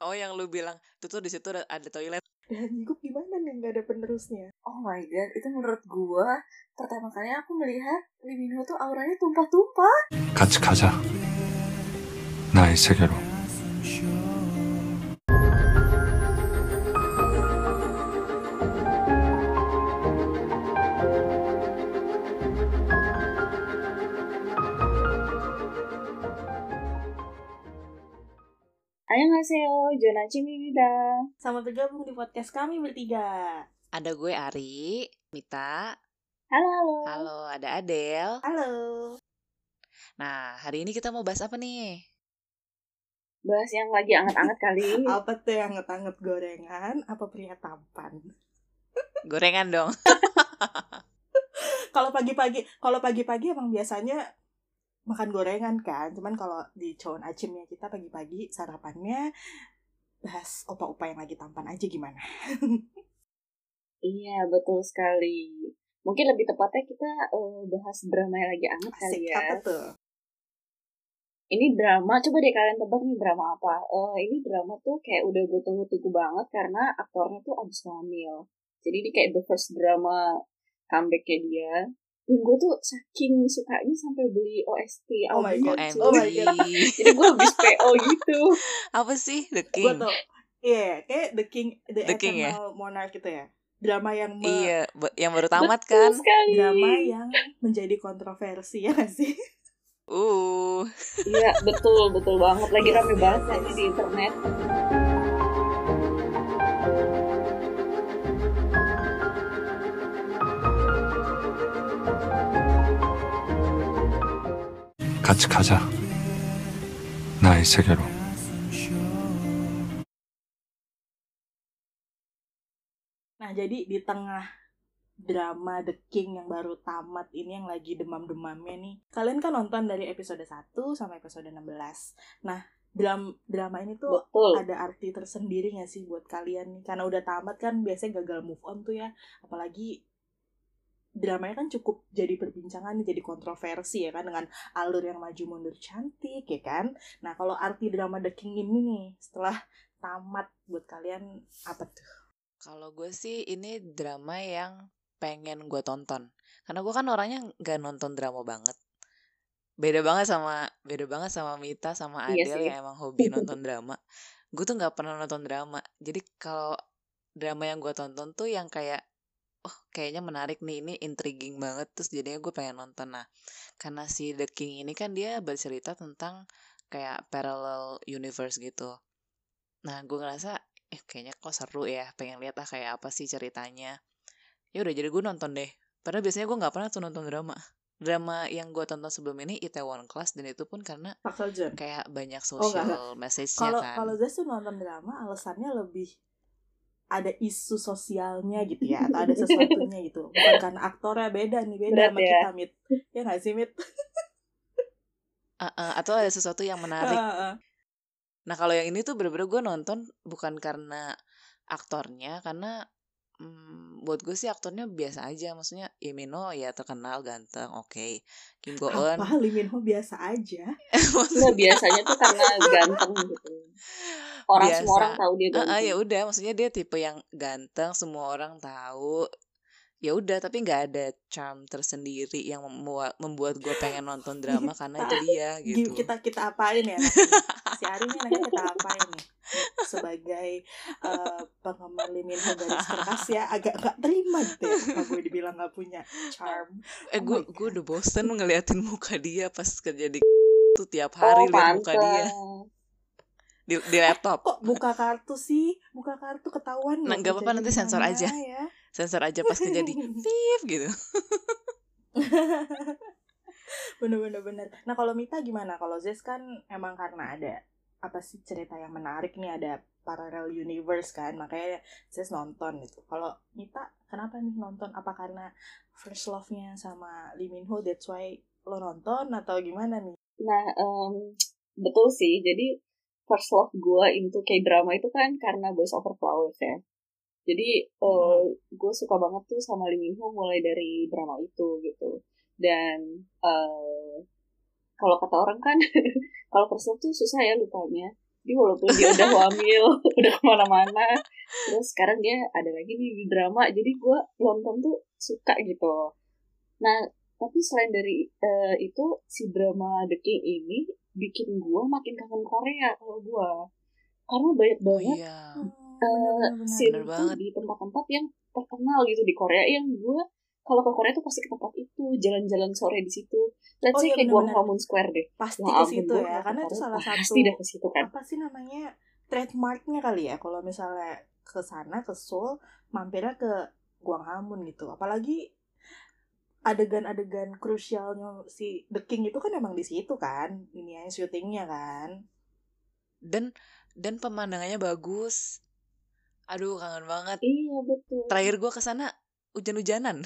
Oh yang lu bilang itu tuh di situ ada, ada toilet. Ya, Dan gue gimana nih nggak ada penerusnya? Oh my god, itu menurut gue pertama kali aku melihat Liminho tuh auranya tumpah-tumpah. Kacau kacau. Nah, segero. Annyeonghaseyo, Jona Chimida. Selamat bergabung di podcast kami bertiga. Ada gue Ari, Mita, Halo, halo. halo ada Adele. Halo. Nah hari ini kita mau bahas apa nih? Bahas yang lagi anget-anget kali. Apa tuh yang nget-nget gorengan? Apa pria tampan? Gorengan dong. Kalau pagi-pagi, kalau pagi-pagi emang biasanya makan gorengan kan. Cuman kalau di cowon acimnya kita pagi-pagi sarapannya bahas opa-opa yang lagi tampan aja gimana? Iya, betul sekali. Mungkin lebih tepatnya kita eh, bahas drama yang lagi anget kali ya. apa tuh? Ini drama, coba deh kalian tebak nih drama apa. Eh, ini drama tuh kayak udah gue tunggu-tunggu banget karena aktornya tuh abis hamil. Jadi ini kayak the first drama comebacknya dia. Dan gue tuh saking sukanya sampai beli OST Oh my God. cuy. Oh my God. Jadi gue habis PO gitu. apa sih The Gue King? tau. Iya, kayak The King, The, The King ya? Eternal Monarch gitu ya. Drama yang me- Iya, yang baru tamat Betul kan? sekali. drama yang menjadi kontroversi ya sih? Uh, Iya, betul, betul banget. Lagi rame banget lagi di internet. 같이 가자. 나의 세계로. Nah, jadi di tengah drama The King yang baru tamat ini yang lagi demam-demamnya nih. Kalian kan nonton dari episode 1 sampai episode 16. Nah, dram drama ini tuh Betul. ada arti tersendiri gak sih buat kalian nih? Karena udah tamat kan biasanya gagal move on tuh ya. Apalagi dramanya kan cukup jadi perbincangan jadi kontroversi ya kan dengan alur yang maju mundur cantik ya kan. Nah, kalau arti drama The King ini nih setelah tamat buat kalian apa tuh? kalau gue sih ini drama yang pengen gue tonton. Karena gue kan orangnya nggak nonton drama banget. Beda banget sama beda banget sama Mita sama Iya Adele sih. yang emang hobi nonton drama. Gue tuh nggak pernah nonton drama. Jadi kalau drama yang gue tonton tuh yang kayak oh kayaknya menarik nih ini intriguing banget terus jadinya gue pengen nonton. Nah karena si The King ini kan dia bercerita tentang kayak parallel universe gitu. Nah gue ngerasa eh kayaknya kok seru ya pengen lihat ah kayak apa sih ceritanya. Ya udah jadi gue nonton deh. Padahal biasanya gue nggak pernah tuh nonton drama. Drama yang gue tonton sebelum ini Itaewon Class dan itu pun karena kayak banyak Oh, social message-nya kalau kan. kalau Zes tuh nonton drama alasannya lebih ada isu sosialnya gitu ya atau ada sesuatunya gitu. Bukan karena aktornya beda nih beda Berat sama ya. kita mit. Ya nggak sih mit? Uh, uh, atau ada sesuatu yang menarik. Heeh. Nah kalau yang ini tuh bener-bener gue nonton bukan karena aktornya karena hmm, buat gue sih aktornya biasa aja. Maksudnya Imino ya terkenal ganteng oke Kim Go Eun apa Lee Min Ho biasa aja? Nggak, biasanya tuh karena ganteng gitu. Orang Biasa. semua orang tahu dia Eh, eh, ganteng. ya udah maksudnya dia tipe yang ganteng semua orang tahu. Ya udah tapi nggak ada charm tersendiri yang membuat membuat gue pengen nonton drama karena itu dia Gi- gitu. kita kita apain ya? Si Ari nih nanti kita apain nih sebagai eh, penggemar Lee Min Ho garis keras ya agak nggak terima gitu ya kalau gue dibilang nggak punya charm. Eh Oh gue gue udah bosen ngeliatin muka dia pas kerja di tuh tiap hari oh, lihat muka dia di, di laptop. kok buka kartu sih? Buka kartu ketahuan Nah, nggak apa-apa, nanti sensor aja. ya. sensor aja pas kerja di pip gitu. Bener bener bener. Nah kalau Mita gimana? Kalau Zes kan emang karena ada apa sih cerita yang menarik nih ada parallel universe kan? Makanya Zes nonton gitu. Kalau Mita kenapa nih nonton? Apa karena first love-nya sama Lee Min Ho that's why lo nonton atau gimana nih? Nah, em, betul sih. Jadi first love gue into K-drama itu kan karena Boys Over Flowers ya. Jadi eh, gue suka banget tuh sama Lee Min Ho mulai dari drama itu gitu. Dan eh, kalau kata orang kan kalau first love tuh susah ya lupanya. Jadi walaupun dia udah hamil, udah ke mana-mana, terus sekarang dia ada lagi nih di drama, jadi gue nonton tuh suka gitu. Nah, tapi selain dari eh, itu, si drama The King ini bikin gue makin kangen Korea kalau gue. Karena banyak Oh banget iya. Scene Bener tuh banget. di tempat-tempat yang terkenal gitu di Korea yang gue kalau ke Korea tuh pasti ke tempat itu jalan-jalan sore di situ. Let's Oh say iya, kayak. Gwanghwamun Square deh. pasti Ya ke situ ya karena itu salah satu pasti dah ke situ kan. apa sih namanya trademarknya kali ya kalau misalnya ke sana ke Seoul mampirnya ke Gwanghwamun gitu apalagi adegan-adegan krusialnya si The King itu kan emang di situ kan ini ya syutingnya kan Dan dan pemandangannya bagus. Aduh, kangen banget. Iya betul. Terakhir gua ke sana hujan-hujanan.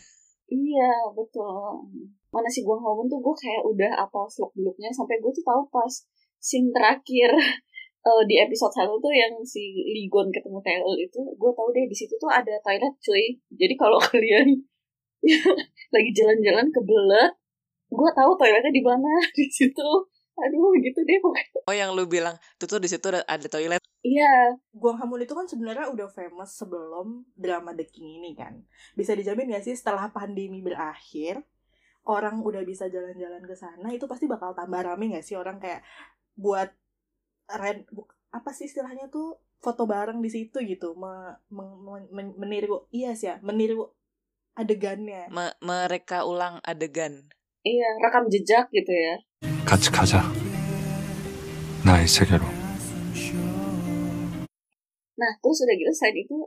Iya betul. Mana si Gwanghwamun tuh gue kayak udah apal vlog beluknya sampai gue tuh tahu pas scene terakhir eh, di episode satu tuh yang si Ligon ketemu Taeil itu gue tahu deh di situ tuh ada toilet cuy. Jadi kalau kalian lagi jalan-jalan kebelet, gue tahu toiletnya di mana di situ. Aduh gitu deh pokoknya. Oh, yang lu bilang, tuh tuh di situ ada, ada toilet. Iya, Gwanghwamun itu kan sebenarnya udah famous sebelum drama The King ini kan bisa dijamin gak sih setelah pandemi berakhir orang udah bisa jalan-jalan ke sana itu pasti bakal tambah rame gak sih orang kayak buat ren bu- apa sih istilahnya tuh foto bareng di situ gitu me- me- me- men- meniru iya sih ya meniru adegannya Me- mereka ulang adegan. iya rekam jejak gitu ya. 같이 가자. 나의 세계로. Nah, terus udah gitu selain itu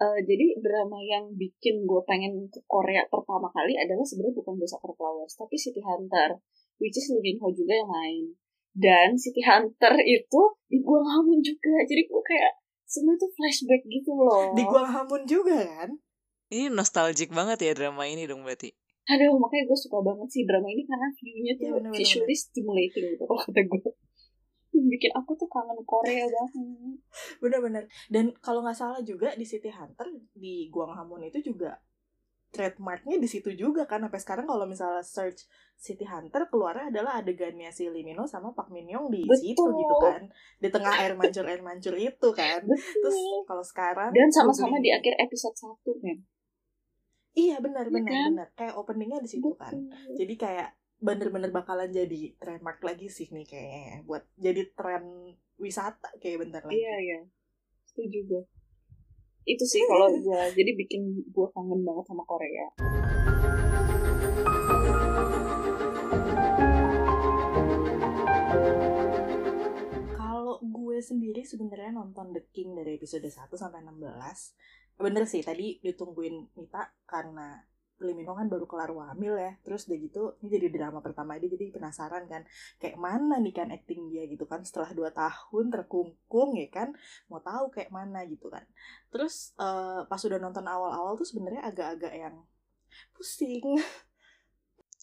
eh, jadi drama yang bikin gue pengen ke Korea pertama kali adalah sebenarnya bukan The Soccer Flowers, tapi City Hunter, which is Lee Min Ho juga yang main. Dan City Hunter itu di Gwanghwamun juga, jadi gue kayak semua itu flashback gitu loh. di Gwanghwamun juga kan Ini nostalgic banget ya drama ini dong berarti. Aduh, makanya gue suka banget sih drama ini karena view-nya tuh Iya, bener-bener. visually stimulating gitu kalau kata gue. Bikin aku tuh kangen Korea banget. bener-bener dan kalau nggak salah juga di City Hunter di Gwanghwamun itu juga trademarknya di situ juga kan sampai sekarang kalau misalnya search City Hunter keluarnya adalah adegannya si Lee Min Ho sama Park Min Young di Betul. situ gitu kan di tengah air mancur air mancur itu kan terus Betul. kalau sekarang Dan sama-sama di akhir episode 1 kan. Iya benar Iya benar kan? benar kayak openingnya di situ kan jadi kayak bener-bener bakalan jadi trademark lagi sih nih kayaknya buat jadi tren wisata kayak bentar lagi Iya, iya. Setuju gue. Itu sih kalau gue, jadi bikin gue kangen banget sama Korea. Kalau gue sendiri sebenarnya nonton The King dari episode 1 sampai 16. Bener sih tadi ditungguin Mita karena Lee Min Ho kan baru kelar wamil ya. Terus udah gitu ini jadi drama pertama dia jadi penasaran kan kayak mana nih kan acting dia gitu kan setelah 2 tahun terkungkung ya kan mau tahu kayak mana gitu kan. Terus eh, pas udah nonton awal-awal tuh sebenarnya agak-agak yang pusing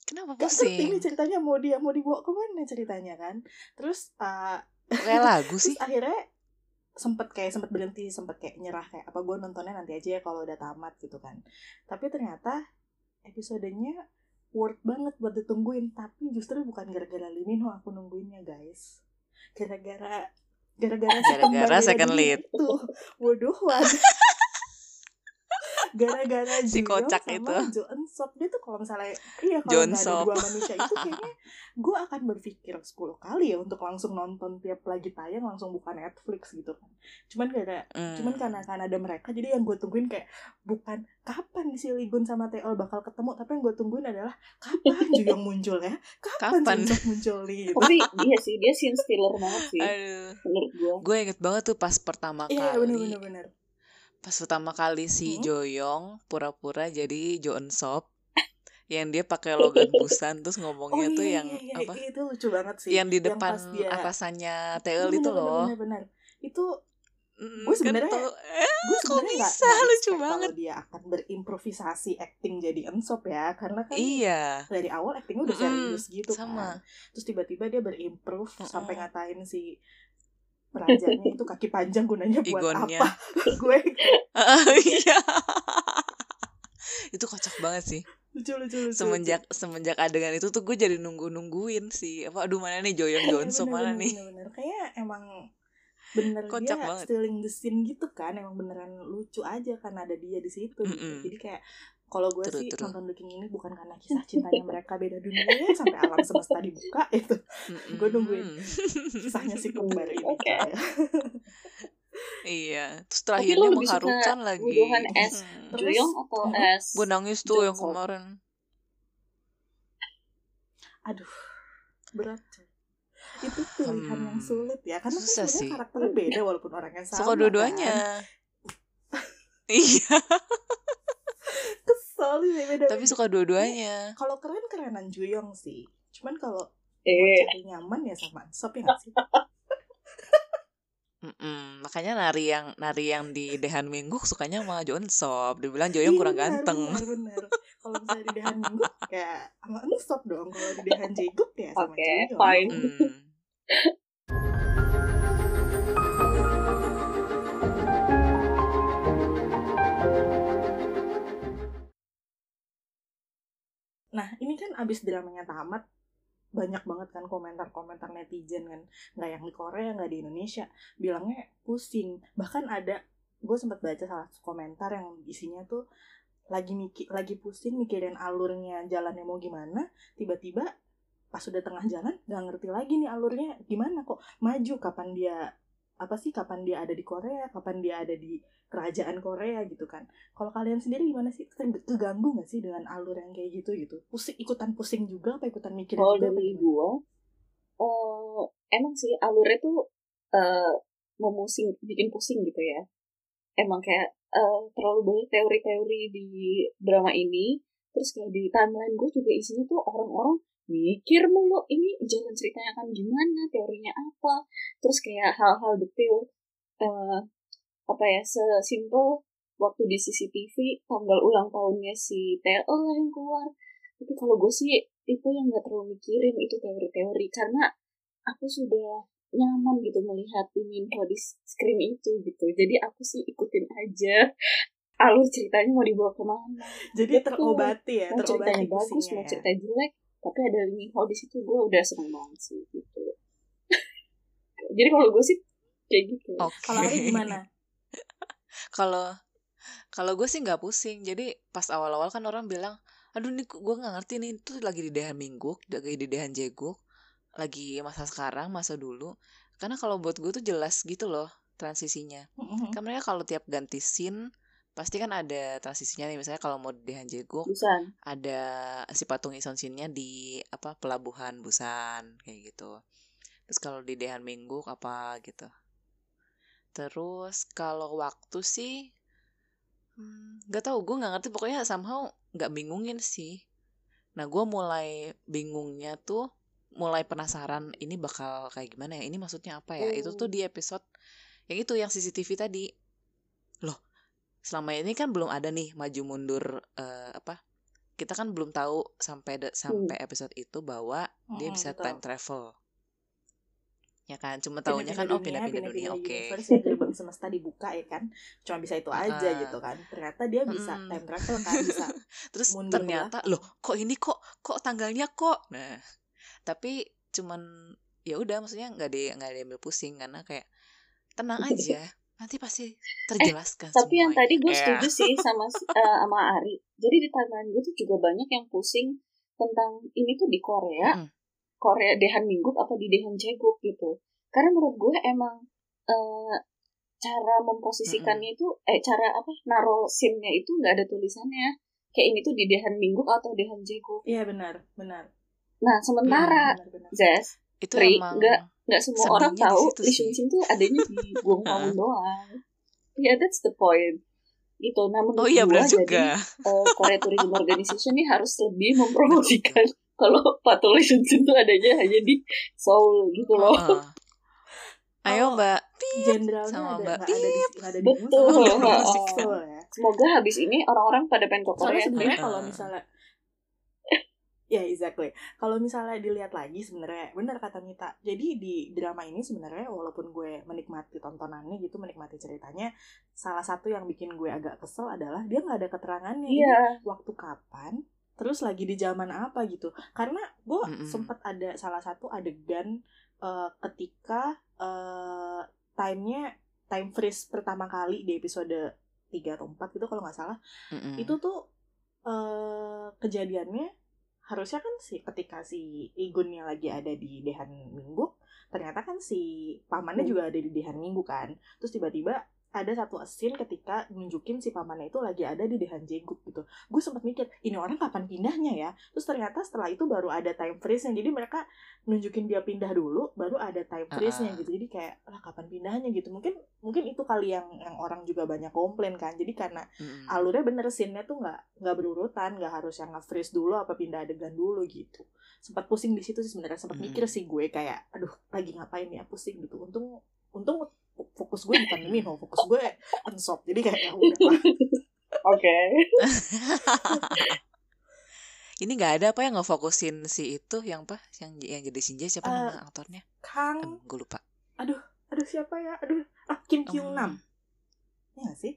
Kenapa Gak ngerti nih pusing? ceritanya mau dia mau dibawa ke mana ceritanya kan terus uh, Kayak lagu sih. terus akhirnya sempet kayak sempet berhenti sempet kayak nyerah kayak apa gue nontonnya nanti aja ya kalau udah tamat gitu kan. Tapi ternyata episodenya worth banget buat ditungguin tapi justru bukan gara-gara Lee Min Ho aku nungguinnya guys. Gara-gara gara-gara si Gara-gara second lead. itu. Waduh waduh gara-gara Si Juyong kocak sama itu. Jo Eun Sop dia tuh kalau misalnya iya kalau ada dua manusia itu kayaknya gue akan berpikir 10 kali ya untuk langsung nonton tiap lagi tayang langsung buka Netflix gitu kan cuman gara Hmm. cuman karena kan ada mereka jadi yang gue tungguin kayak bukan kapan si Ligun sama Teol bakal ketemu tapi yang gue tungguin adalah kapan Juyong muncul ya kapan, Kapan? Sop muncul gitu. Tapi dia sih, dia scene stealer banget sih. Aduh. Menurut gue. Gue inget banget tuh pas pertama iya kali. bener bener bener Pas pertama kali si Hmm. Joyong pura-pura jadi Jo Eun Sop. yang dia pakai logat busan terus ngomongnya tuh yang iya, iya, apa? itu lucu banget sih Yang di depan pas dia- atasannya Bener, itu loh. bener. itu Mm, Gue kan sebenarnya- eh, gue kok sebenarnya bisa? nggak Lucu banget. kalau dia akan berimprovisasi acting jadi ensop ya karena kan Iya, dari awal actingnya udah serius gitu sama. kan terus tiba-tiba dia berimprove Mm-mm. sampai ngatain si rajanya itu kaki panjang gunanya buat Igonnya. apa gue iya. itu kocak banget sih. lucu lucu lucu Semenjak semenjak adegan itu tuh gue jadi nunggu nungguin sih. Apa aduh mana nih Joyong Iya, Johnson mana bener, nih? bener, bener. kayak emang bener Kocak dia banget. stealing the scene gitu kan emang beneran lucu aja karena ada dia di situ gitu Mm-mm. jadi kayak kalau gue sih true. nonton The King ini bukan karena kisah cintanya mereka beda dunia sampai alam semesta dibuka itu Mm-mm. Gua nungguin. kisahnya si kembar ini Oke. iya. Terus terakhirnya mengharukan lagi. Es Hmm. Terus- atau es Gue nangis tuh yang kemarin. aduh berat itu pilihan Hmm. yang sulit ya karena kan Susah sebenarnya sih. karakternya beda walaupun orangnya sama Suka dua-duanya. kan. iya, sih beda tapi suka dua-duanya. kalau keren kerenan Juyong sih cuman kalau mau Eh, cari nyaman ya sama Sop ya sih Mm-mm. Makanya nari yang nari yang di Dehan Minggu sukanya sama Jonsop. Dibilang Joyong Iya, kurang benar, ganteng. benar, benar. kalau misalnya di Dehan Minggu kayak sama Sop dong kalau di Dehan Jacob ya sama Oke, Juyong fine. Hmm. Abis dramanya tamat, banyak banget kan komentar-komentar netizen kan. Nggak yang di Korea, nggak di Indonesia. Bilangnya pusing. Bahkan ada, gue sempat baca salah satu komentar yang isinya tuh lagi mikir, lagi pusing mikirin alurnya jalannya mau gimana. Tiba-tiba pas udah tengah jalan, nggak ngerti lagi nih alurnya gimana kok. Maju kapan dia apa sih kapan dia ada di Korea, kapan dia ada di kerajaan Korea gitu kan. Kalau kalian sendiri gimana sih? Ke- Keganggu gak sih dengan alur yang kayak gitu gitu? Pusing ikutan pusing juga apa ikutan mikir Kalau dari gua, eh emang sih alurnya tuh eh memusing, bikin pusing gitu ya. Emang kayak eh, terlalu banyak teori-teori di drama ini. Terus kayak di timeline gue juga isinya tuh orang-orang mikir mulu ini jalan ceritanya akan gimana, teorinya apa. Terus kayak hal-hal detail eh apa ya sesimpel waktu di CCTV tanggal ulang tahunnya si TL lah yang keluar tapi kalau gue sih tipe yang nggak terlalu mikirin itu teori-teori karena aku sudah nyaman gitu melihat info di screen itu gitu jadi aku sih ikutin aja alur ceritanya mau dibawa ke mana Jadi Betul. terobati ya, mau ceritanya terobati bagus pusingnya mau ya. cerita jelek tapi ada link info di situ gue udah seneng banget sih gitu jadi kalau gue sih kayak gitu Oke. Kalau Ari gimana? Kalau kalau gue sih nggak pusing. Jadi pas awal-awal kan orang bilang, aduh nih gue nggak ngerti nih itu lagi di Dehan Minggu, lagi di Dehan Jeguk, lagi masa sekarang, masa dulu. Karena kalau buat gue tuh jelas gitu loh transisinya. Kan mereka kalau tiap ganti scene pasti kan ada transisinya nih misalnya kalau mau di Dehan Jeguk Busan ada si patung Ison Shin-nya di apa pelabuhan Busan kayak gitu. Terus kalau di Dehan Minggu apa gitu. Terus kalau waktu sih hmm, nggak tahu gue nggak ngerti pokoknya somehow nggak bingungin sih. Nah gue mulai bingungnya tuh mulai penasaran ini bakal kayak gimana ya ini maksudnya apa ya itu tuh Hmm. di episode yang itu yang CCTV tadi loh selama ini kan belum ada nih maju mundur eh, apa kita kan belum tahu sampai de- sampai episode itu bahwa dia Mm-mm, bisa betul. time travel. Ya kan cuma tahunya kan Pindah-pindah oh pindah-pindah dunia oke. universe ya gerbang semesta dibuka ya kan? Cuma bisa itu aja Ah. gitu kan. Ternyata dia bisa time travel kan bisa terus mundur ternyata loh kok ini kok kok tanggalnya kok? Nah tapi cuman ya udah maksudnya nggak di nggak diambil pusing karena kayak tenang aja nanti pasti terjelaskan Eh, Tapi yang semuanya. tadi gue Ya. setuju sih sama eh, sama Ari. Jadi di timeline gue tuh juga banyak yang pusing tentang ini tuh di Korea, Mm. Korea Dehan Minggu apa di Dehan Jeguk gitu. Karena menurut gue emang eh, cara memposisikannya itu eh cara apa naro scene-nya itu nggak ada tulisannya. Kayak ini tuh di Dehan Minggu atau Dehan Jeguk. iya benar benar Nah sementara benar benar Zes itu Tri, emang nggak- nggak semua orang tahu Lee sih. Seung tuh adanya di Guang Hong doang. Yeah, that's the point. Gitu. Nah, menurut oh iya gua benar jadi juga eh, Korea Tourism Organization ini harus lebih mempromosikan kalau Lee Seung Shin tuh adanya hanya di Seoul gitu loh. Heeh. ayo Kalau mbak jenderalnya Sama ada Mbak ada di ada di Betul. Heeh. Seoul ya Semoga habis ini orang-orang pada pengen ke soalnya Korea. sebenarnya Heeh. kalau misalnya ya exactly kalau misalnya dilihat lagi sebenarnya benar kata Mita jadi di drama ini sebenarnya walaupun gue menikmati tontonannya gitu menikmati ceritanya salah satu yang bikin gue agak kesel adalah dia nggak ada keterangannya Ini Iya. waktu kapan terus lagi di zaman apa gitu karena gue Mm-mm. sempet ada salah satu adegan eh, ketika eh, time-nya time freeze pertama kali di episode 3 atau 4 gitu kalau nggak salah Mm-mm. itu tuh eh kejadiannya harusnya kan si ketika si Igunnya lagi ada di Dehan Minggu ternyata kan si pamannya Hmm. juga ada di Dehan Minggu kan terus tiba-tiba ada satu scene ketika nunjukin si pamannya itu lagi ada di Dehan Jengkuk gitu. Gue sempat mikir ini orang kapan pindahnya ya? Terus ternyata setelah itu baru ada time freeze-nya. Jadi mereka nunjukin dia pindah dulu baru ada time freeze-nya Ah. gitu. Jadi kayak lah kapan pindahnya? gitu. Mungkin mungkin itu kali yang yang orang juga banyak komplain kan. Jadi karena Mm-mm. alurnya bener scene-nya tuh nggak nggak berurutan nggak harus yang nge-freeze dulu apa pindah adegan dulu gitu. Sempat pusing di situ sih sebenarnya. Sempat Hmm. mikir sih gue kayak aduh lagi ngapain ya? Pusing gitu. Untung untung fokus gue bukan Minho fokus gue unsop jadi kayak ya udah Oke. Ini nggak ada apa yang ngefokusin si itu yang apa? Yang yang jadi Shinja siapa Eh, nama aktornya? Kang gue lupa. aduh siapa ya aduh ah Kim Kyung. Nam ya nggak sih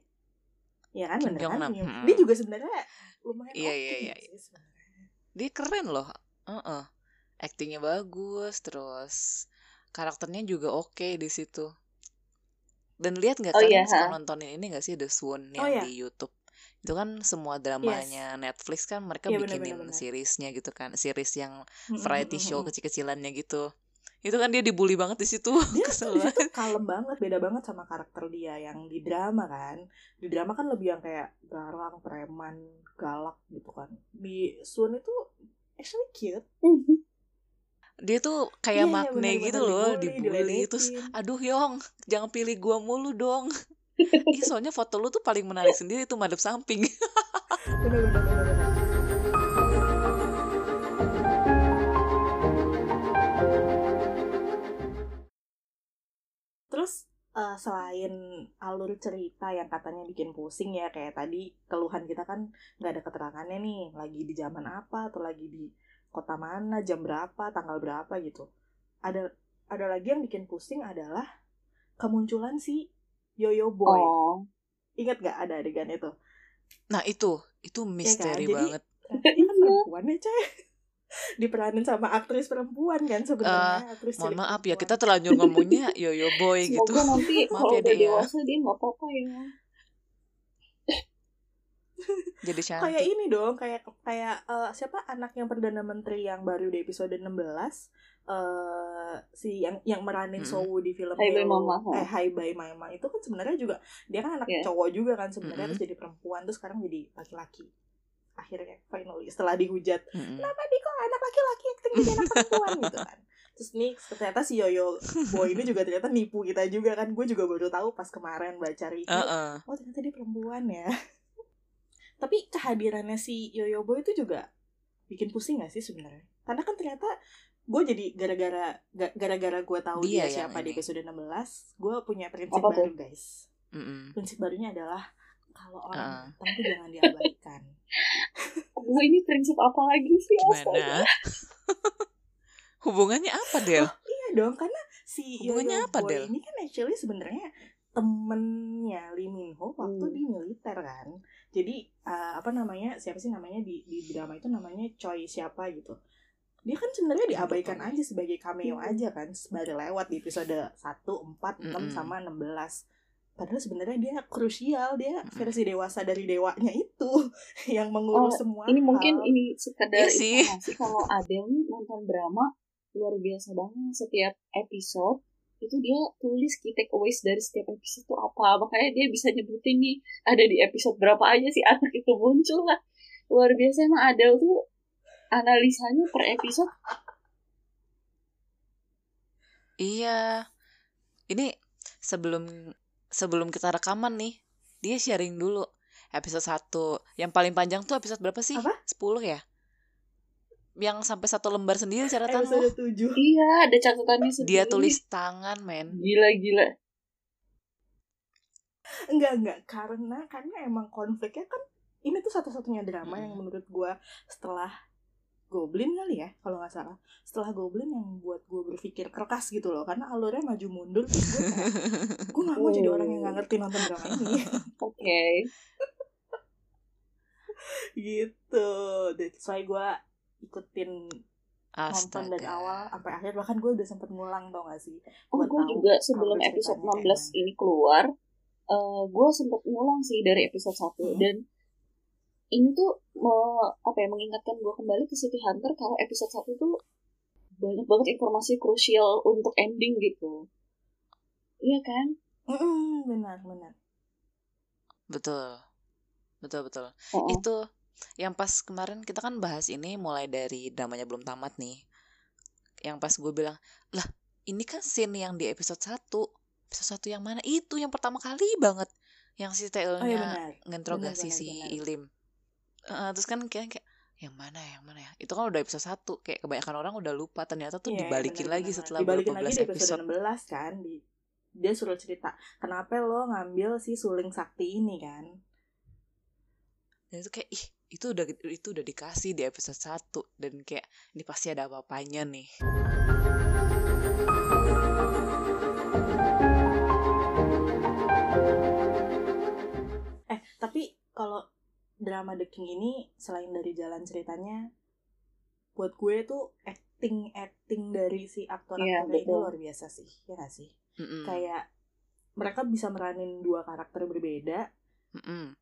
ya kan Kim bener Kyung kan Nam, Kim- hmm. dia juga sebenarnya lumayan Iya, oke iya, iya, sih sebenarnya. Dia keren loh. Heeh. Aktingnya bagus, terus karakternya juga oke di situ. Dan lihat nggak Oh, kalian iya, suka nontonin ini nggak sih The Swoon Oh, yang iya. di YouTube? Itu kan semua dramanya Netflix kan mereka Iya, bener, bikinin bener, bener. seriesnya gitu kan, series yang variety show kecil-kecilannya gitu. Itu kan dia dibully banget di situ. dia Kesel di situ kalem banget beda banget sama karakter dia yang di drama kan di drama kan lebih yang kayak garang preman galak gitu kan di Sun itu actually cute Dia tuh kayak Iya, iya, Magne bener-bener gitu loh, dibully, dibully terus aduh Yong, jangan pilih gua mulu dong. Ih, soalnya foto lu tuh paling menarik sendiri tuh madep samping. bener bener bener bener terus eh, selain alur cerita yang katanya bikin pusing ya kayak tadi keluhan kita kan nggak ada keterangannya nih lagi di zaman apa atau lagi di kota mana jam berapa tanggal berapa gitu ada ada lagi yang bikin pusing adalah kemunculan si Yoyo Boy Oh. ingat gak ada adegan itu Nah, itu itu misteri Jadi- banget. Ternyata dia kan perempuan ya coy diperanin sama aktris perempuan kan sebenarnya aktris Eh, Mohon maaf ya, perempuan. kita terlanjur ngomongnya Yoyo Boy gitu. Semoga nanti Maaf kalau ya, udah Dek, ya. dewasa dia nggak apa-apa ya. Jadi kayak cantik. ini dong kayak kayak eh, siapa anak yang perdana menteri yang baru di episode 16 eh si yang yang meranin Mm-mm. Sowu di film Hai Bye Mama. eh Hai Bye Mama itu kan sebenarnya juga dia kan anak Iya. cowok juga kan sebenarnya Mm-mm. terus jadi perempuan terus sekarang jadi laki-laki akhirnya finally setelah dihujat Mm-mm. kenapa nih kok anak laki-laki acting jadi anak perempuan gitu kan terus nih ternyata si Yoyo Boy ini juga ternyata nipu kita juga kan gue juga baru tahu pas kemarin baca review Heeh. oh ternyata dia perempuan ya tapi kehadirannya si Yoyo Boy itu juga bikin pusing gak sih sebenarnya karena kan ternyata gue jadi gara-gara ga- gara-gara gue tahu dia, Dia siapa di episode 16 gue punya prinsip Apa baru guys Mm-mm. prinsip barunya adalah kalau orang datang tuh jangan diabaikan Aduh, ini prinsip apa lagi sih? Gimana? Hubungannya apa, Del? iya dong karena si Hubungannya Yoyo apa, Boy Del? ini kan actually sebenarnya temennya Lee Min Ho waktu Hmm. di militer kan jadi uh, apa namanya siapa sih namanya di di drama itu namanya Choi siapa gitu dia kan sebenarnya diabaikan aja sebagai cameo Hmm. aja kan sebagai lewat di episode 1, 4, 6 Mm-mm. sama 16 padahal sebenarnya dia krusial dia versi dewasa dari dewanya itu yang mengurus Oh, semua Ini mungkin hal. ini sekadar Iya sih. informasi kalau Adele nih nonton drama luar biasa banget setiap episode itu dia tulis key takeaways dari setiap episode itu apa makanya dia bisa nyebutin nih ada di episode berapa aja sih anak itu muncul lah luar biasa emang Adele tuh analisanya per episode Iya. Ini sebelum sebelum kita rekaman nih, dia sharing dulu episode 1. Yang paling panjang tuh episode berapa sih? Apa? 10 ya? Yang sampai satu lembar sendiri catatan lu. episode 7 iya ada catatannya sendiri. Dia tulis tangan, men. gila gila. Enggak enggak. Karena karena emang konfliknya kan ini tuh satu-satunya drama yang Hmm. menurut gua setelah Goblin kali ya kalau nggak salah. Setelah Goblin yang buat gue berpikir keras gitu loh karena alurnya maju mundur. Terus gue kayak gue nggak mau jadi orang yang nggak ngerti nonton drama ini. Oke. Gitu. That's why gue ikutin nonton dari Astaga. awal sampai akhir bahkan gue udah sempet ngulang tau gak sih Oh, gue tahu juga sebelum episode ceritanya 16 kayak ini keluar, eh gue sempet ngulang sih dari episode 1 Hmm. dan ini tuh me- apa ya mengingatkan gue kembali ke City Hunter kalau episode 1 tuh banyak banget informasi krusial untuk ending gitu. Iya kan? Benar benar Betul. Betul betul. Oh, Itu yang pas kemarin kita kan bahas ini mulai dari dramanya belum tamat nih. Yang pas gue bilang, "Lah, ini kan scene yang di episode 1." Episode 1 yang mana? Itu yang pertama kali banget yang si oh iya benar, si benar. Ilim. Eh, terus kan kayak kayak yang mana yang mana ya? Itu kan udah episode 1. Kayak kebanyakan orang udah lupa ternyata tuh Iya, dibalikin benar, lagi benar. setelah dibalikin lagi di episode episode. 16 kan di dia suruh cerita kenapa lo ngambil si suling sakti ini kan Dan itu kayak ih, itu udah itu udah dikasih di episode 1 dan kayak ini pasti ada apa-apanya nih. eh tapi kalau drama The King ini selain dari jalan ceritanya buat gue tuh acting acting dari si aktor aktornya ini betul. luar biasa sih ya gak sih Mm-mm. kayak mereka bisa meranin dua karakter berbeda Mm-mm.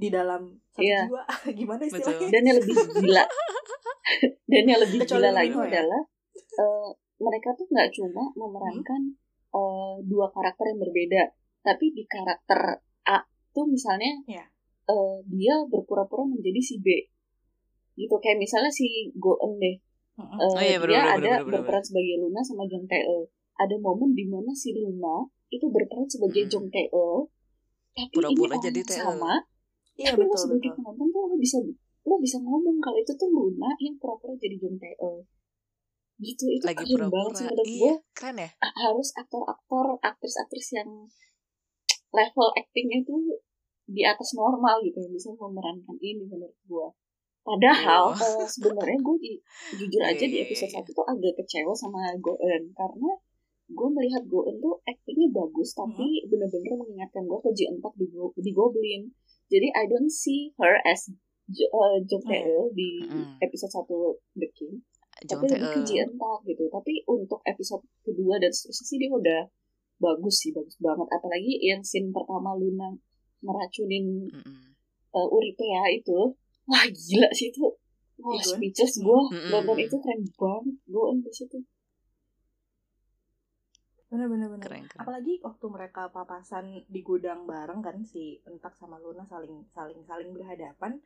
Di dalam satu Iya. jiwa gimana Betul. istilahnya dan yang lebih gila dan yang lebih Kecuali gila lagi Lumino ya? adalah eh, mereka tuh nggak cuma memerankan eh, dua karakter yang berbeda tapi di karakter A tuh misalnya Iya. eh, dia berpura-pura menjadi si B gitu kayak misalnya si Goen deh. Eh, Oh iya, bener, dia bener, ada bener, bener, berperan sebagai Luna sama Jong Tae ada momen di mana si Luna itu berperan sebagai Mm. Jong Tae tapi Pura-pura ini jadi orang Tae-eul. sama iya tapi lo betul sebagai betul. penonton tuh lo bisa lo bisa ngomong kalau itu tuh Luna yang pura-pura jadi Jong Tae gitu itu Lagi keren banget sih menurut Iya, gue keren ya? harus aktor-aktor aktris-aktris yang level actingnya tuh di atas normal gitu yang bisa memerankan ini menurut gue padahal Oh. eh, sebenarnya gue di, jujur Iya, aja di iya, episode satu tuh agak kecewa sama Goen karena gue melihat Goen tuh actingnya bagus tapi bener-bener mengingatkan gue ke Ji Entak di, Go- di Goblin jadi I don't see her as Jo- Jong Oh, iya. Tae-eul di Mm-mm. episode satu The King Jong tapi lebih ke Tae-eul. Ji Entak gitu tapi untuk episode kedua dan seterusnya sih dia udah bagus sih bagus banget apalagi yang scene pertama Luna meracunin Mm-mm. uh, Uripea itu wah gila sih itu wah speechless gue Mm-mm. nonton itu keren banget gue di situ bener bener bener Keren, keren. apalagi waktu mereka papasan di gudang bareng kan si Entak sama Luna saling saling saling berhadapan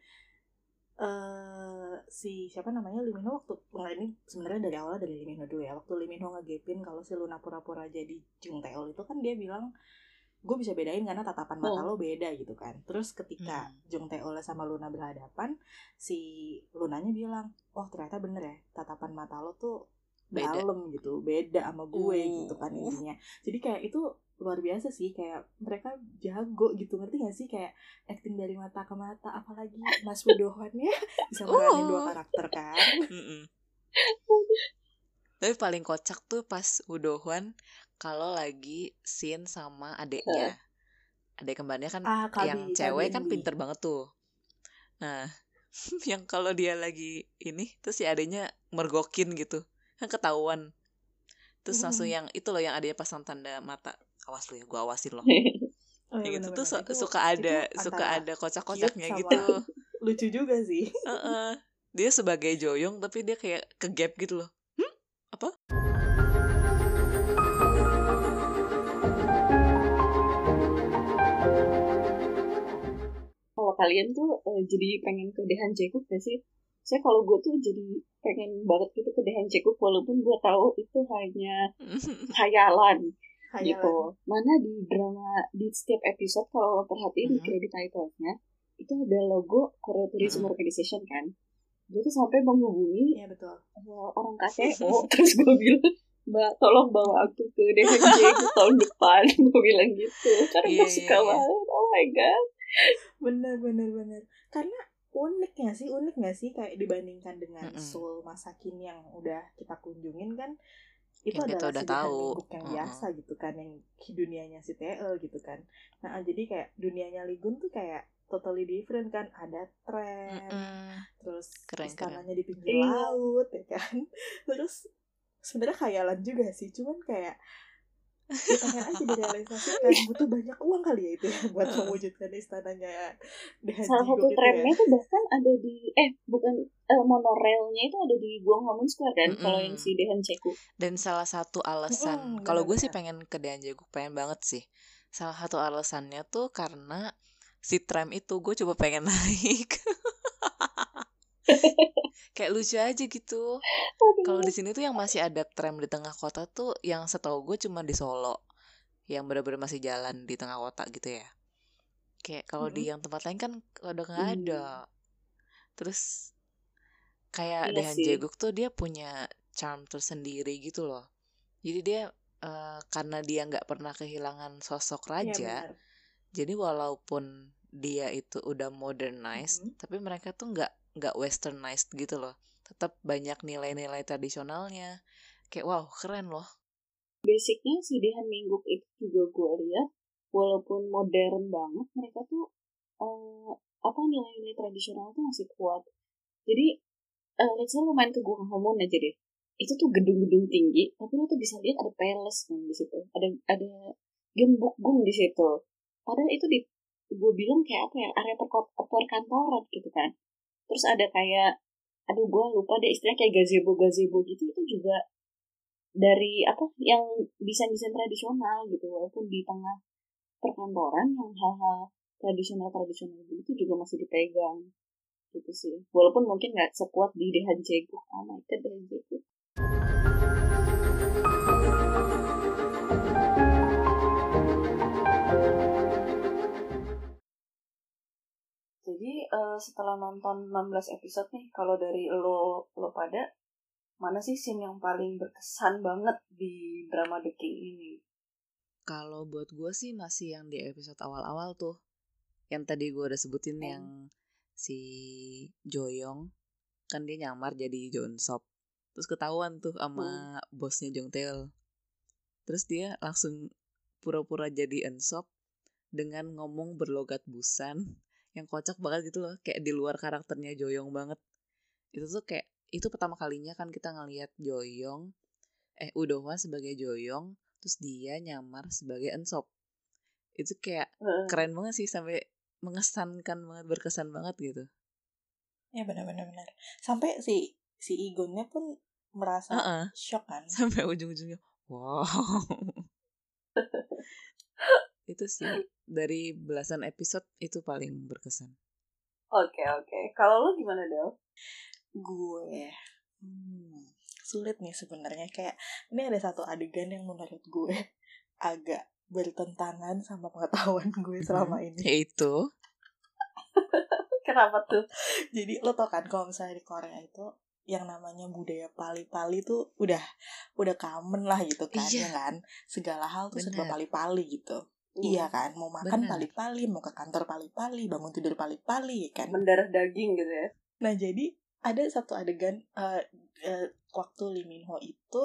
eh si siapa namanya Limino waktu nah ini sebenarnya dari awal dari Limino dulu ya waktu Limino ngegepin kalau si Luna pura-pura jadi Jung Taeol itu kan dia bilang gue bisa bedain karena tatapan mata Oh. lo beda gitu kan terus ketika Hmm. Jung Taeol sama Luna berhadapan si Lunanya bilang oh ternyata bener ya tatapan mata lo tuh Beda. dalam gitu beda sama gue Uh. gitu kan intinya jadi kayak itu luar biasa sih kayak mereka jago gitu ngerti gak sih kayak acting dari mata ke mata apalagi Mas ya bisa meranin dua Oh. karakter kan. Tapi paling kocak tuh pas Udohwan kalau lagi scene sama adeknya. Adek kembarnya kan ah Kabi, yang Kabi cewek kan Enbi. pinter banget tuh. Nah, yang kalau dia lagi ini terus si adeknya mergokin gitu. Kan ketahuan. Terus langsung Mm. yang itu loh yang adanya pasang tanda mata. Awas lu ya, gua awasin loh. Oh, Yang gitu tuh bener-bener. su- Itu- suka ada itu suka ada kocak-kocaknya gitu. lucu juga sih Heeh. Dia sebagai Joyong tapi dia kayak ke gap gitu loh. Hmm? Apa? kalau kalian tuh eh, jadi pengen ke Dehan Jacob gak sih saya kalau gue tuh jadi pengen banget gitu ke Dehan Jacob walaupun gue tahu itu hanya khayalan gitu. Mana di drama di setiap episode kalau lo perhatiin di credit title-nya itu ada logo Korea Tourism Mhm. Organization kan. Gue tuh sampai menghubungi iya betul uh, orang KTO terus gue bilang Mbak tolong bawa aku ke DHJ ke tahun depan gue bilang gitu karena Iya, gue iya, suka iya. banget oh my god bener bener bener karena unik gak sih unik gak sih kayak dibandingkan dengan Mm-mm. Seoul masa kini yang udah kita kunjungin kan itu Yang adalah udah tahu. yang Mm-mm. biasa gitu kan yang dunianya si TL gitu kan nah jadi kayak dunianya Ligun tuh kayak totally different kan ada tram Mm-mm. terus Keren, istananya di pinggir Iya. laut ya kan terus sebenarnya khayalan juga sih cuman kayak ya pengen aja direalisasikan butuh banyak uang kali ya itu ya buat mewujudkan istananya Dehan Salah satu itu tramnya ya tuh bahkan ada di eh bukan eh, monorailnya itu ada di Guangdong Square kan kalau yang si Dehan Ceku. Dan salah satu alasan, Mm-mm, kalau gue sih pengen ke Daanjeguk, pengen banget sih. Salah satu alasannya tuh karena si tram itu gue coba pengen naik. Kayak lucu aja gitu. Kalau di sini tuh yang masih ada tram di tengah kota tuh yang setahu gue cuma di Solo. Yang benar-benar masih jalan di tengah kota gitu ya. Kayak kalau di yang tempat lain kan udah nggak Hmm. ada. Terus kayak Iya Dehan sih. Jeguk tuh dia punya charm tersendiri gitu loh. Jadi dia eh, karena dia nggak pernah kehilangan sosok Iya, raja, benar. jadi walaupun dia itu udah modernized, Mhm. tapi mereka tuh nggak nggak westernized gitu loh. Tetap banyak nilai-nilai tradisionalnya. Kayak wow keren loh. Basicnya si Dehan Mingguk itu juga gue lihat walaupun modern banget mereka tuh eh, apa nilai-nilai tradisional tuh masih kuat. Jadi eh let's say lu main ke Guangdong aja deh. Itu tuh gedung-gedung tinggi, tapi lu tuh bisa lihat ada palace kan di situ. Ada ada gembok gung di situ. Padahal itu di gue bilang kayak apa ya area perkot- perkantoran gitu kan. Terus ada kayak aduh gue lupa deh istilahnya kayak gazebo gazebo gitu itu juga dari apa yang desain-desain tradisional gitu. Walaupun di tengah perkantoran yang hal-hal tradisional tradisional gitu juga masih dipegang gitu sih. Walaupun mungkin nggak sekuat di Dehan Jeguk oh my god Dehan jadi eh, setelah nonton 16 episode nih kalau dari lo lo pada mana sih scene yang paling berkesan banget di drama The King ini Kalau buat gue sih masih yang di episode awal-awal tuh. Yang tadi gue udah sebutin Hmm. yang si Joyong. Kan dia nyamar jadi Jonsop. Terus ketahuan tuh sama bosnya Jong Taeil. Terus dia langsung pura-pura jadi Ensop dengan ngomong berlogat Busan. Yang kocak banget gitu loh. Kayak di luar karakternya Joyong banget. Itu tuh kayak, itu pertama kalinya kan kita ngelihat Joyong. Eh, Udohwan sebagai Joyong terus dia nyamar sebagai Ensop itu kayak keren banget sih sampai mengesankan banget berkesan banget gitu ya benar-benar benar sampai si si Igonnya pun merasa Heeh. shock kan sampai ujung-ujungnya wow itu sih dari belasan episode itu paling berkesan Oke oke. Kalau lo gimana Del? gue hmm, sulit nih sebenarnya kayak ini ada satu adegan yang menurut gue agak bertentangan sama pengetahuan gue selama ini yaitu Kenapa tuh? jadi lo tau kan kalau misalnya di Korea itu yang namanya budaya pali-pali tuh udah udah common lah gitu kan Iya. ya kan segala hal tuh serba pali-pali gitu iya kan mau makan pali-pali mau ke kantor pali-pali bangun tidur pali-pali kan Mendarah daging gitu ya? Nah jadi ada satu adegan eh, eh, waktu Lee Min Ho itu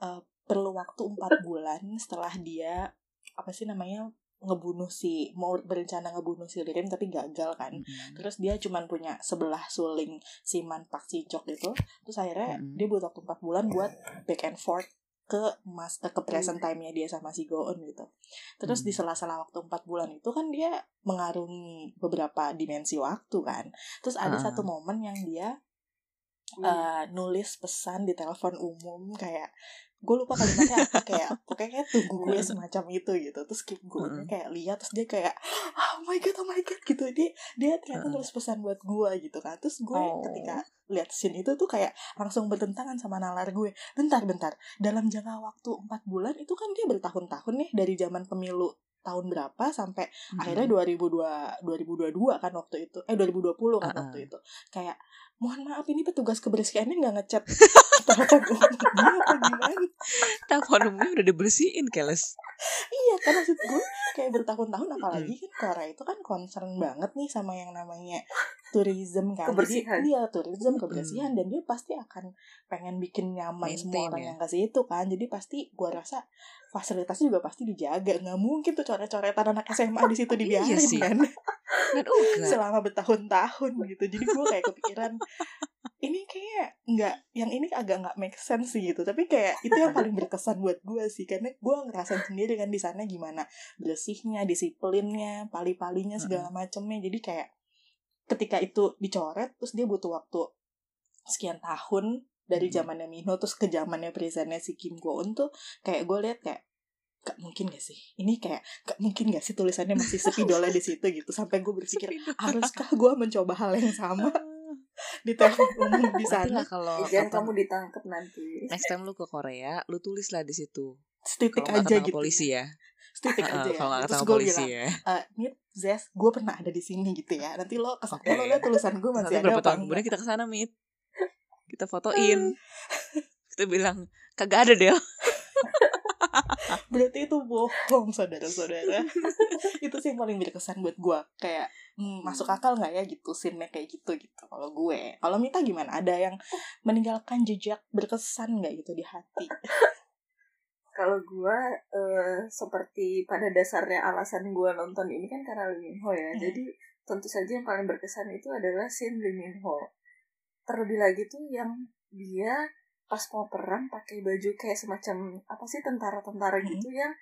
eh, perlu waktu empat bulan setelah dia apa sih namanya ngebunuh si mau berencana ngebunuh si Lirim tapi gagal kan. Mm-mm. Terus dia cuman punya sebelah suling si Man Pak Sijok itu. Terus akhirnya Mm-mm. dia butuh waktu 4 bulan buat back and forth ke mas eh, ke present time-nya dia sama si Goon gitu. Terus di Hmm. sela-sela waktu 4 bulan itu kan dia mengarungi beberapa dimensi waktu kan. Terus ada Ah. satu momen yang dia eh, nulis pesan di telepon umum kayak gue lupa kalimatnya apa kayak pokoknya kayak tunggu gue semacam itu gitu terus kayak gue Mm-mm. kayak lihat terus dia kayak oh my god oh my god gitu dia dia ternyata Mm-mm. nulis pesan buat gue gitu kan terus gue Oh. ketika lihat scene itu tuh kayak langsung bertentangan sama nalar gue bentar bentar dalam jangka waktu empat bulan itu kan dia bertahun-tahun nih dari zaman pemilu tahun berapa sampai Mm-mm. akhirnya 2002 2022 kan waktu itu. Eh 2020 kan Uh-uh. waktu itu. Kayak mohon maaf ini petugas kebersihannya nggak ngecat telepon umum dia apa gimana. Telepon umumnya udah dibersihin keles. Iya kan maksud gue kayak bertahun-tahun apalagi kan Korea itu kan concern banget nih sama yang namanya tourism kan. Kebersihan. jadi dia tourism kebersihan. Dan dia pasti akan pengen bikin nyaman semua Maintain orang ya. yang ke situ kan. Jadi pasti gue rasa fasilitasnya juga pasti dijaga. Nggak mungkin tuh coret-coretan anak SMA di situ Iya dibiarin sih. kan. Selama bertahun-tahun gitu. Jadi gue kayak kepikiran ini kayak nggak yang ini agak nggak make sense sih gitu. Tapi kayak itu yang paling berkesan buat gue sih. Karena gue ngerasain sendiri kan di sana gimana bersihnya disiplinnya pali-palinya segala macemnya. Jadi kayak ketika itu dicoret terus dia butuh waktu sekian tahun dari Hmm. zamannya Minho terus ke zamannya presentnya si Kim Go Eun tuh kayak gue liat kayak gak mungkin gak sih? Ini kayak gak mungkin gak sih tulisannya masih spidolnya di situ gitu. Sampai gue berpikir haruskah gue mencoba hal yang sama? Di telepon umum di sana. kalau Jangan kapan- kamu ditangkap nanti. next time lu ke Korea lu tulis lah di situ. Nggak aja gitu polisi ya. Setitik Heeh, aja ya. kalau terus gue polisi bilang ya. Nit Zes gue pernah ada di sini gitu ya. Nanti lo ke sana Oke. lo lihat tulisan gue nanti masih ada berapa apa tahun kemudian kita ke sana mit kita fotoin. Kita bilang kagak ada deh berarti itu bohong saudara-saudara. Itu sih yang paling berkesan buat gue kayak hmm, masuk akal nggak ya? Gitu scene kayak gitu gitu. Kalau gue kalau Mita gimana? Ada yang meninggalkan jejak berkesan nggak gitu di hati Kalau gue eh, seperti pada dasarnya alasan gue nonton ini kan karena Lee Min Ho ya. Hmm. Jadi tentu saja yang paling berkesan itu adalah scene Lee Min Ho. Terlebih lagi tuh yang dia pas mau perang pakai baju kayak semacam apa sih tentara-tentara Hmm. gitu yang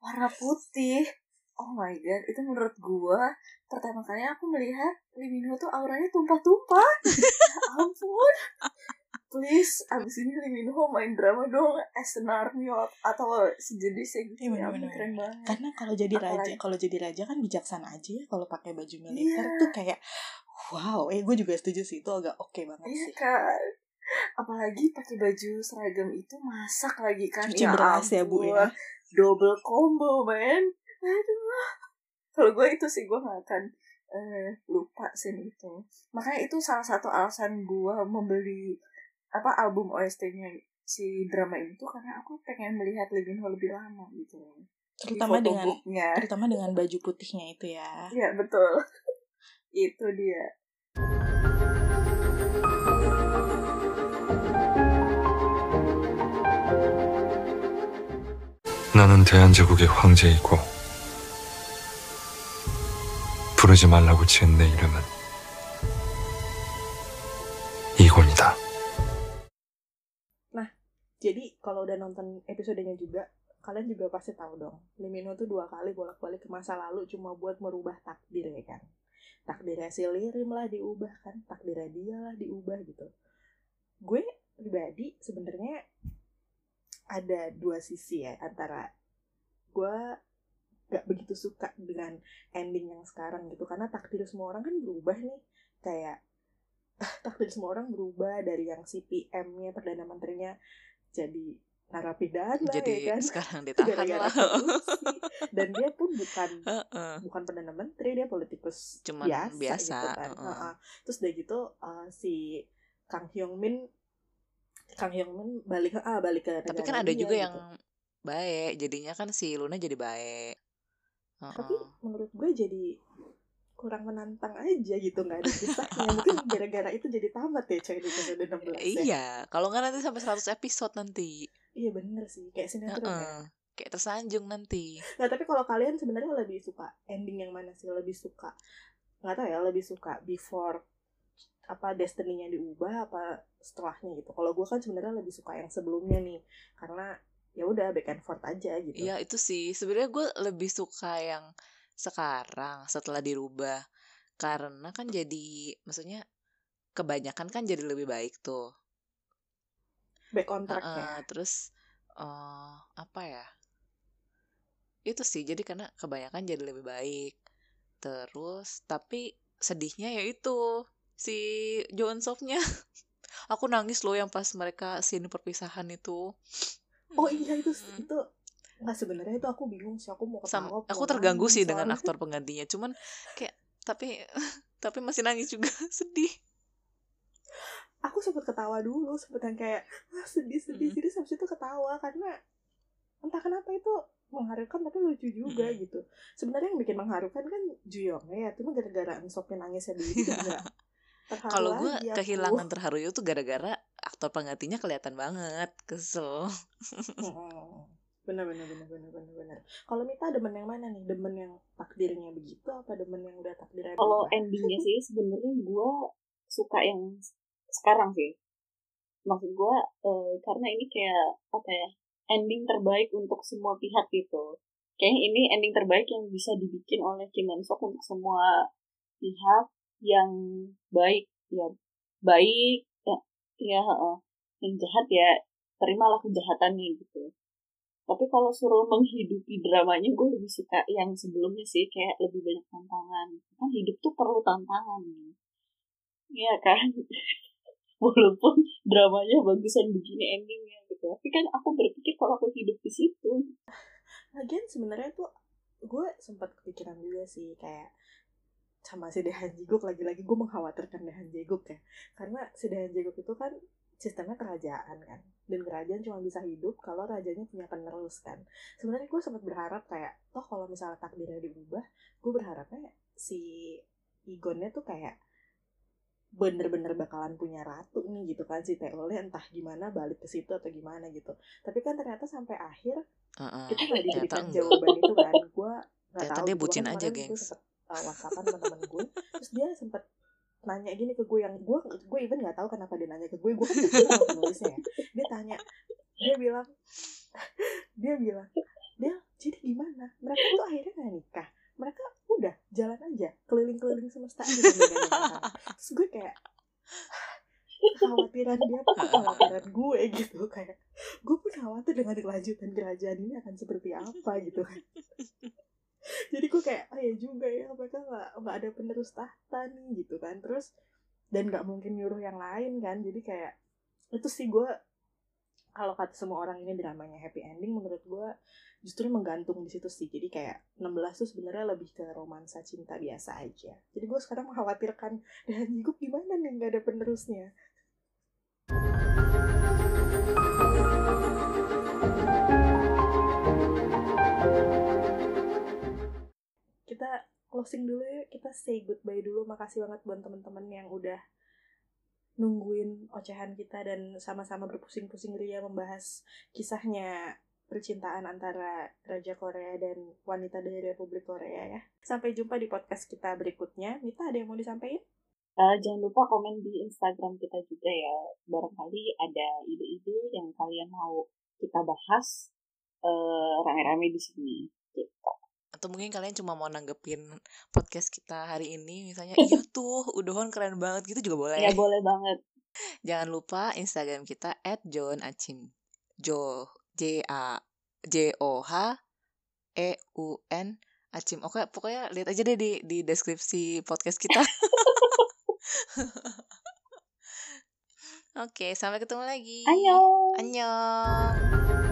warna putih. Oh my god, itu menurut gua pertama kali aku melihat Lee Min Ho tuh auranya tumpah-tumpah. ya ampun. Please, abis ini Lee Min Ho main drama dong as an army or- atau sejenisnya gitu. Iya, ya, bener-bener. ampun, keren banget. karena kalau jadi raja Apalagi- kalau jadi raja kan bijaksana aja ya kalau pakai baju militer Iya. tuh kayak wow eh gue juga setuju sih itu agak oke banget Iya sih kan. Apalagi pakai baju seragam itu masak lagi kan. cuci beras ya bu ya. Double combo, man. Aduh. Kalau gue itu sih gue gak akan eh, lupa scene itu. Makanya itu salah satu alasan gue membeli apa album OST-nya si drama ini tuh karena aku pengen melihat Lee Min Ho lebih lama gitu. Di terutama dengan photobooknya. terutama dengan baju putihnya itu ya Iya betul. itu dia. 나는 대한제국의 황제이고 부르지 말라고 지은 내 이름은 nonton episodenya juga kalian juga pasti tahu dong. Lee Min Ho tuh dua kali bolak-balik ke masa lalu cuma buat merubah takdir ya kan. Takdirnya si Lirim lah diubah kan takdirnya dia lah diubah gitu. Gue pribadi sebenarnya ada dua sisi ya antara gue gak begitu suka dengan ending yang sekarang gitu karena takdir semua orang kan berubah nih. Kayak takdir semua orang berubah dari yang CPM-nya perdana menterinya jadi narapidana jadi ya kan sekarang ditahan lah korupsi. dan dia pun bukan Heeh. bukan perdana menteri dia politikus Cuman biasa, biasa, gitu kan heeh. Heeh. terus udah gitu uh, si Kang Hyung Min Kang Hyung Min balik ah balik ke tapi kan ada dia, juga gitu. yang baik jadinya kan si Luna jadi baik tapi Heeh. menurut gue jadi kurang menantang aja gitu nggak ada kisahnya mungkin gara-gara itu jadi tamat ya coy di episode 16 ya iya kalau nggak nanti sampai 100 episode nanti iya bener sih kayak sinetron ya Heeh. kayak tersanjung nanti Nah tapi kalau kalian sebenarnya lebih suka ending yang mana sih? Lebih suka nggak tahu ya lebih suka before apa destiny-nya diubah apa setelahnya gitu. Kalau gue kan sebenarnya lebih suka yang sebelumnya nih karena ya udah back and forth aja gitu. Iya itu sih sebenarnya gue lebih suka yang sekarang setelah dirubah karena kan jadi maksudnya kebanyakan kan jadi lebih baik tuh Back on track Heeh, ya. terus eh apa ya itu sih jadi karena kebanyakan jadi lebih baik terus tapi sedihnya ya itu si Joon Sopnya aku nangis loh yang pas mereka scene perpisahan itu Oh iya itu Hmm. itu nggak sebenarnya itu aku bingung sih aku mau Sam- ketawa. aku mau terganggu sih dengan aktor penggantinya cuman kayak tapi tapi masih nangis juga sedih Aku sempet ketawa dulu, sempet yang kayak "Ah, sedih sedih Mm. sedih habis itu ketawa karena entah kenapa itu mengharukan tapi lucu juga Mm-mm. gitu. Sebenarnya yang bikin mengharukan kan Juyong ya, cuma gara-gara Ensopnya nangisnya dulu itu enggak terharu kalau gue lagi aku. kehilangan terharu itu gara-gara aktor penggantinya kelihatan banget kesel Mm-mm. bener bener bener bener bener bener kalau Mita demen yang mana nih demen yang takdirnya begitu apa demen yang udah takdirnya Kalau endingnya sih sebenarnya gue suka yang sekarang sih. Maksud gue eh, karena ini kayak apa ya ending terbaik untuk semua pihak gitu. Kayaknya ini ending terbaik yang bisa dibikin oleh Kim Man Sok untuk semua pihak yang baik ya baik ya, ya heeh. yang jahat ya terimalah kejahatannya gitu. Tapi kalau suruh menghidupi dramanya, gue lebih suka yang sebelumnya sih, kayak lebih banyak tantangan. Kan hidup tuh perlu tantangan. nih. Iya kan? Walaupun dramanya bagusan begini endingnya gitu. Tapi kan aku berpikir kalau aku hidup di situ. Lagian sebenarnya tuh gue sempat kepikiran juga sih kayak sama si Dehan Jiguk lagi-lagi gue mengkhawatirkan Dehan Jiguk ya karena si Dehan Jiguk itu kan sistemnya kerajaan kan dan kerajaan cuma bisa hidup kalau rajanya punya penerus kan sebenarnya gue sempat berharap kayak toh kalau misalnya takdirnya diubah gue berharapnya si Igonnya tuh kayak bener-bener bakalan punya ratu nih gitu kan si Teolnya entah gimana balik ke situ atau gimana gitu. Tapi kan ternyata sampai akhir Heeh. kita nggak diberikan jawaban itu kan. Gue nggak tahu dia bucin Bahkan aja, kemarin gue gengs. uh, whatsappan sama temen gue terus dia sempet nanya gini ke gue yang gue gue even nggak tahu kenapa dia nanya ke gue gue kan penulisnya ya. Dia tanya dia bilang dia bilang dia jadi gimana? Mereka tuh akhirnya nggak nikah mereka udah jalan aja keliling-keliling semesta aja terus gue kayak kekhawatiran dia tuh kekhawatiran gue gitu kayak gue pun khawatir dengan kelanjutan kerajaan ini akan seperti apa gitu kan. Jadi gue kayak oh ya juga ya mereka nggak nggak ada penerus tahta nih gitu kan. Terus dan nggak mungkin nyuruh yang lain kan. Jadi kayak itu sih gue kalau kata semua orang ini dramanya happy ending menurut gue justru menggantung di situ sih. Jadi kayak 16 tuh sebenarnya lebih ke romansa cinta biasa aja. Jadi gue sekarang mengkhawatirkan dan Jiguk gimana nih nggak ada penerusnya? Kita closing dulu yuk. Kita say goodbye dulu. Makasih banget buat teman-teman yang udah nungguin ocehan kita dan sama-sama berpusing-pusing ria membahas kisahnya percintaan antara Raja Korea dan wanita dari Republik Korea ya. Sampai jumpa di podcast kita berikutnya. Mita ada yang mau disampaikan? Eh, jangan lupa komen di Instagram kita juga ya. Barangkali ada ide-ide yang kalian mau kita bahas eh, rame-rame di sini. Gitu. Atau mungkin kalian cuma mau nanggepin podcast kita hari ini misalnya iya tuh Udohon keren banget gitu juga boleh. Ya boleh banget. Jangan lupa Instagram kita @johnacim. Jo J A J O H E U N Acim. Oke, pokoknya lihat aja deh di di deskripsi podcast kita. Oke, sampai ketemu lagi. Ayo. Annyeong.